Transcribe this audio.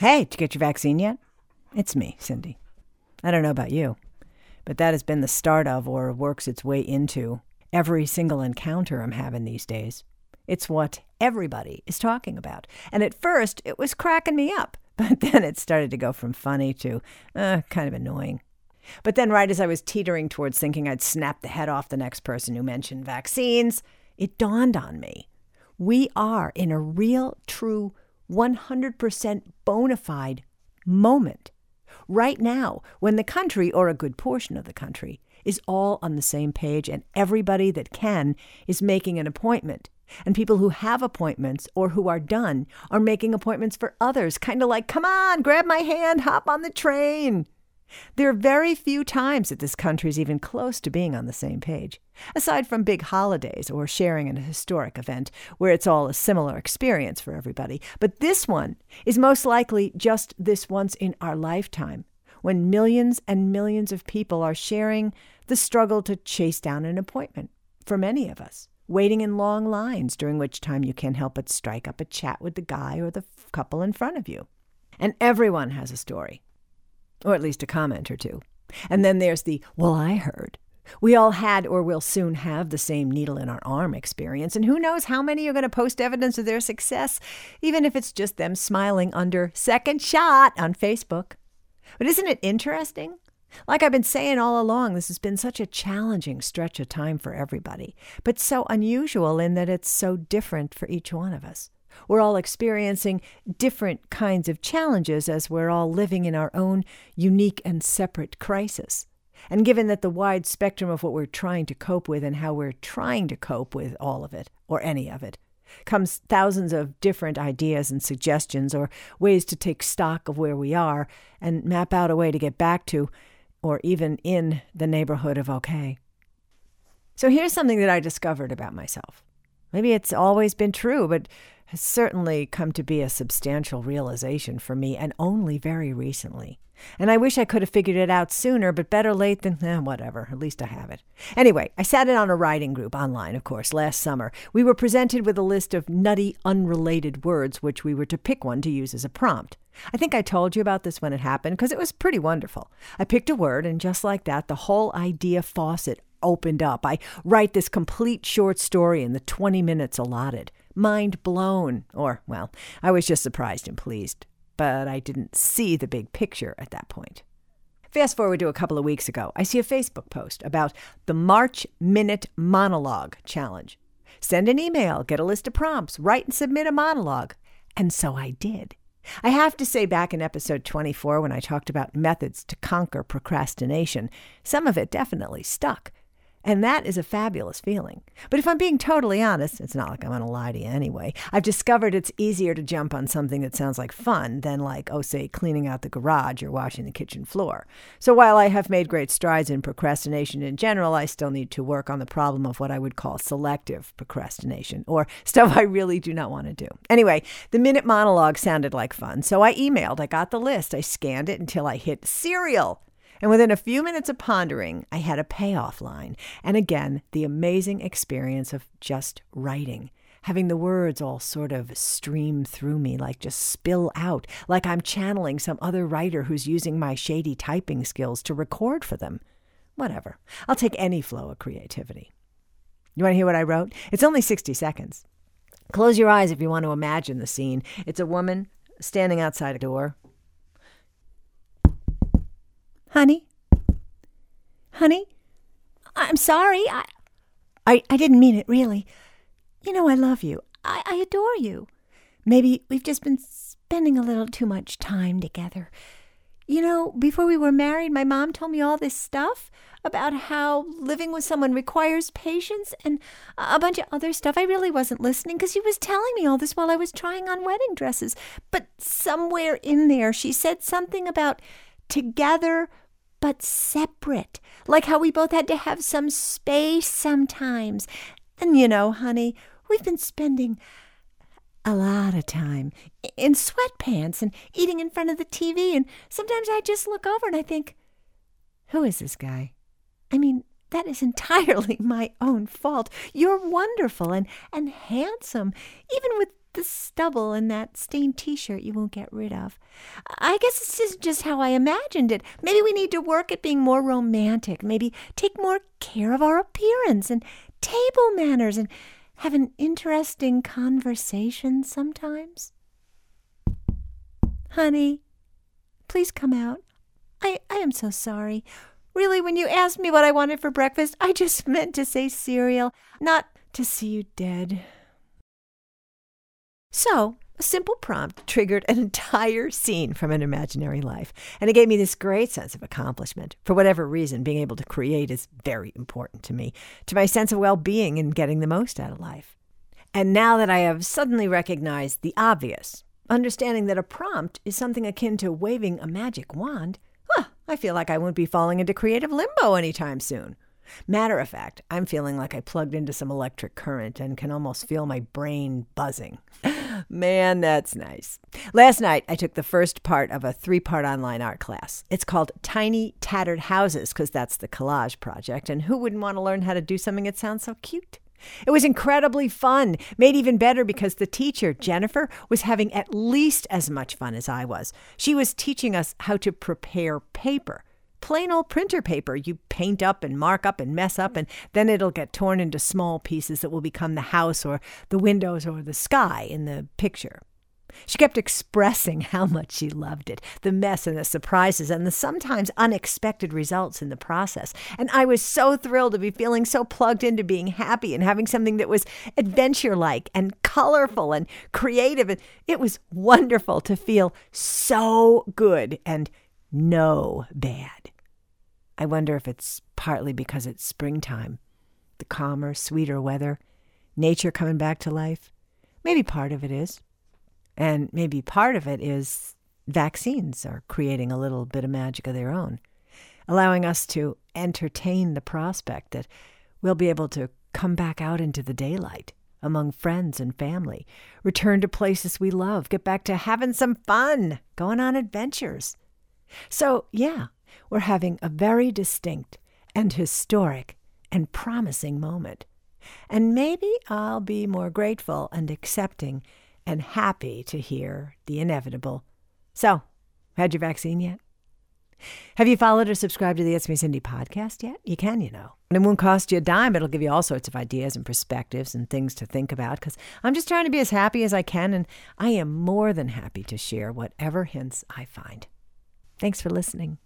Hey, did you get your vaccine yet? It's me, Cindy. I don't know about you, but that has been the start of or works its way into every single encounter I'm having these days. It's what everybody is talking about. And at first, it was cracking me up, but then it started to go from funny to uh, kind of annoying. But then, right as I was teetering towards thinking I'd snap the head off the next person who mentioned vaccines, it dawned on me. We are in a real, true, 100% bona fide moment. Right now, when the country, or a good portion of the country, is all on the same page and everybody that can is making an appointment. And people who have appointments or who are done are making appointments for others, kind of like, come on, grab my hand, hop on the train. There are very few times that this country is even close to being on the same page, aside from big holidays or sharing in a historic event where it's all a similar experience for everybody. But this one is most likely just this once in our lifetime, when millions and millions of people are sharing the struggle to chase down an appointment for many of us. Waiting in long lines, during which time you can't help but strike up a chat with the guy or the couple in front of you. And everyone has a story or at least a comment or two. And then there's the, well, I heard. We all had or will soon have the same needle in our arm experience, and who knows how many are going to post evidence of their success, even if it's just them smiling under second shot on Facebook. But isn't it interesting? Like I've been saying all along, this has been such a challenging stretch of time for everybody, but so unusual in that it's so different for each one of us. We're all experiencing different kinds of challenges as we're all living in our own unique and separate crisis. And given that the wide spectrum of what we're trying to cope with and how we're trying to cope with all of it, or any of it, comes thousands of different ideas and suggestions or ways to take stock of where we are and map out a way to get back to, or even in, the neighborhood of okay. So here's something that I discovered about myself. Maybe it's always been true, but has certainly come to be a substantial realization for me, and only very recently. And I wish I could have figured it out sooner, but better late than eh, whatever. At least I have it. Anyway, I sat in on a writing group online, of course, last summer. We were presented with a list of nutty, unrelated words, which we were to pick one to use as a prompt. I think I told you about this when it happened because it was pretty wonderful. I picked a word, and just like that, the whole idea faucet opened up. I write this complete short story in the 20 minutes allotted mind blown. Or, well, I was just surprised and pleased, but I didn't see the big picture at that point. Fast forward to a couple of weeks ago, I see a Facebook post about the March Minute Monologue Challenge. Send an email, get a list of prompts, write and submit a monologue. And so I did. I have to say, back in episode 24, when I talked about methods to conquer procrastination, some of it definitely stuck. And that is a fabulous feeling. But if I'm being totally honest, it's not like I'm going to lie to you anyway. I've discovered it's easier to jump on something that sounds like fun than, like, oh, say, cleaning out the garage or washing the kitchen floor. So while I have made great strides in procrastination in general, I still need to work on the problem of what I would call selective procrastination or stuff I really do not want to do. Anyway, the minute monologue sounded like fun. So I emailed, I got the list, I scanned it until I hit serial. And within a few minutes of pondering, I had a payoff line. And again, the amazing experience of just writing, having the words all sort of stream through me, like just spill out, like I'm channeling some other writer who's using my shady typing skills to record for them. Whatever. I'll take any flow of creativity. You want to hear what I wrote? It's only 60 seconds. Close your eyes if you want to imagine the scene. It's a woman standing outside a door, Honey? Honey? I'm sorry. I, I, I didn't mean it, really. You know I love you. I, I adore you. Maybe we've just been spending a little too much time together. You know, before we were married, my mom told me all this stuff about how living with someone requires patience and a bunch of other stuff. I really wasn't listening because she was telling me all this while I was trying on wedding dresses. But somewhere in there, she said something about together but separate, like how we both had to have some space sometimes. And you know, honey, we've been spending a lot of time in sweatpants and eating in front of the TV. And sometimes I just look over and I think, who is this guy? I mean, that is entirely my own fault. You're wonderful and, and handsome, even with the stubble in that stained t shirt you won't get rid of. I guess it's just, just how I imagined it. Maybe we need to work at being more romantic, maybe take more care of our appearance and table manners and have an interesting conversation sometimes. Honey, please come out. I, I am so sorry. Really, when you asked me what I wanted for breakfast, I just meant to say cereal, not to see you dead. So, a simple prompt triggered an entire scene from an imaginary life. And it gave me this great sense of accomplishment. For whatever reason, being able to create is very important to me, to my sense of well being and getting the most out of life. And now that I have suddenly recognized the obvious, understanding that a prompt is something akin to waving a magic wand, well, I feel like I won't be falling into creative limbo anytime soon. Matter of fact, I'm feeling like I plugged into some electric current and can almost feel my brain buzzing. Man, that's nice. Last night, I took the first part of a three part online art class. It's called Tiny Tattered Houses because that's the collage project. And who wouldn't want to learn how to do something that sounds so cute? It was incredibly fun, made even better because the teacher, Jennifer, was having at least as much fun as I was. She was teaching us how to prepare paper. Plain old printer paper you paint up and mark up and mess up, and then it'll get torn into small pieces that will become the house or the windows or the sky in the picture. She kept expressing how much she loved it, the mess and the surprises and the sometimes unexpected results in the process. And I was so thrilled to be feeling so plugged into being happy and having something that was adventure like and colorful and creative. And it was wonderful to feel so good and no bad. I wonder if it's partly because it's springtime, the calmer, sweeter weather, nature coming back to life. Maybe part of it is. And maybe part of it is vaccines are creating a little bit of magic of their own, allowing us to entertain the prospect that we'll be able to come back out into the daylight among friends and family, return to places we love, get back to having some fun, going on adventures. So, yeah, we're having a very distinct and historic and promising moment. And maybe I'll be more grateful and accepting and happy to hear the inevitable. So, had your vaccine yet? Have you followed or subscribed to the It's Me Cindy podcast yet? You can, you know. And it won't cost you a dime. It'll give you all sorts of ideas and perspectives and things to think about because I'm just trying to be as happy as I can, and I am more than happy to share whatever hints I find. Thanks for listening.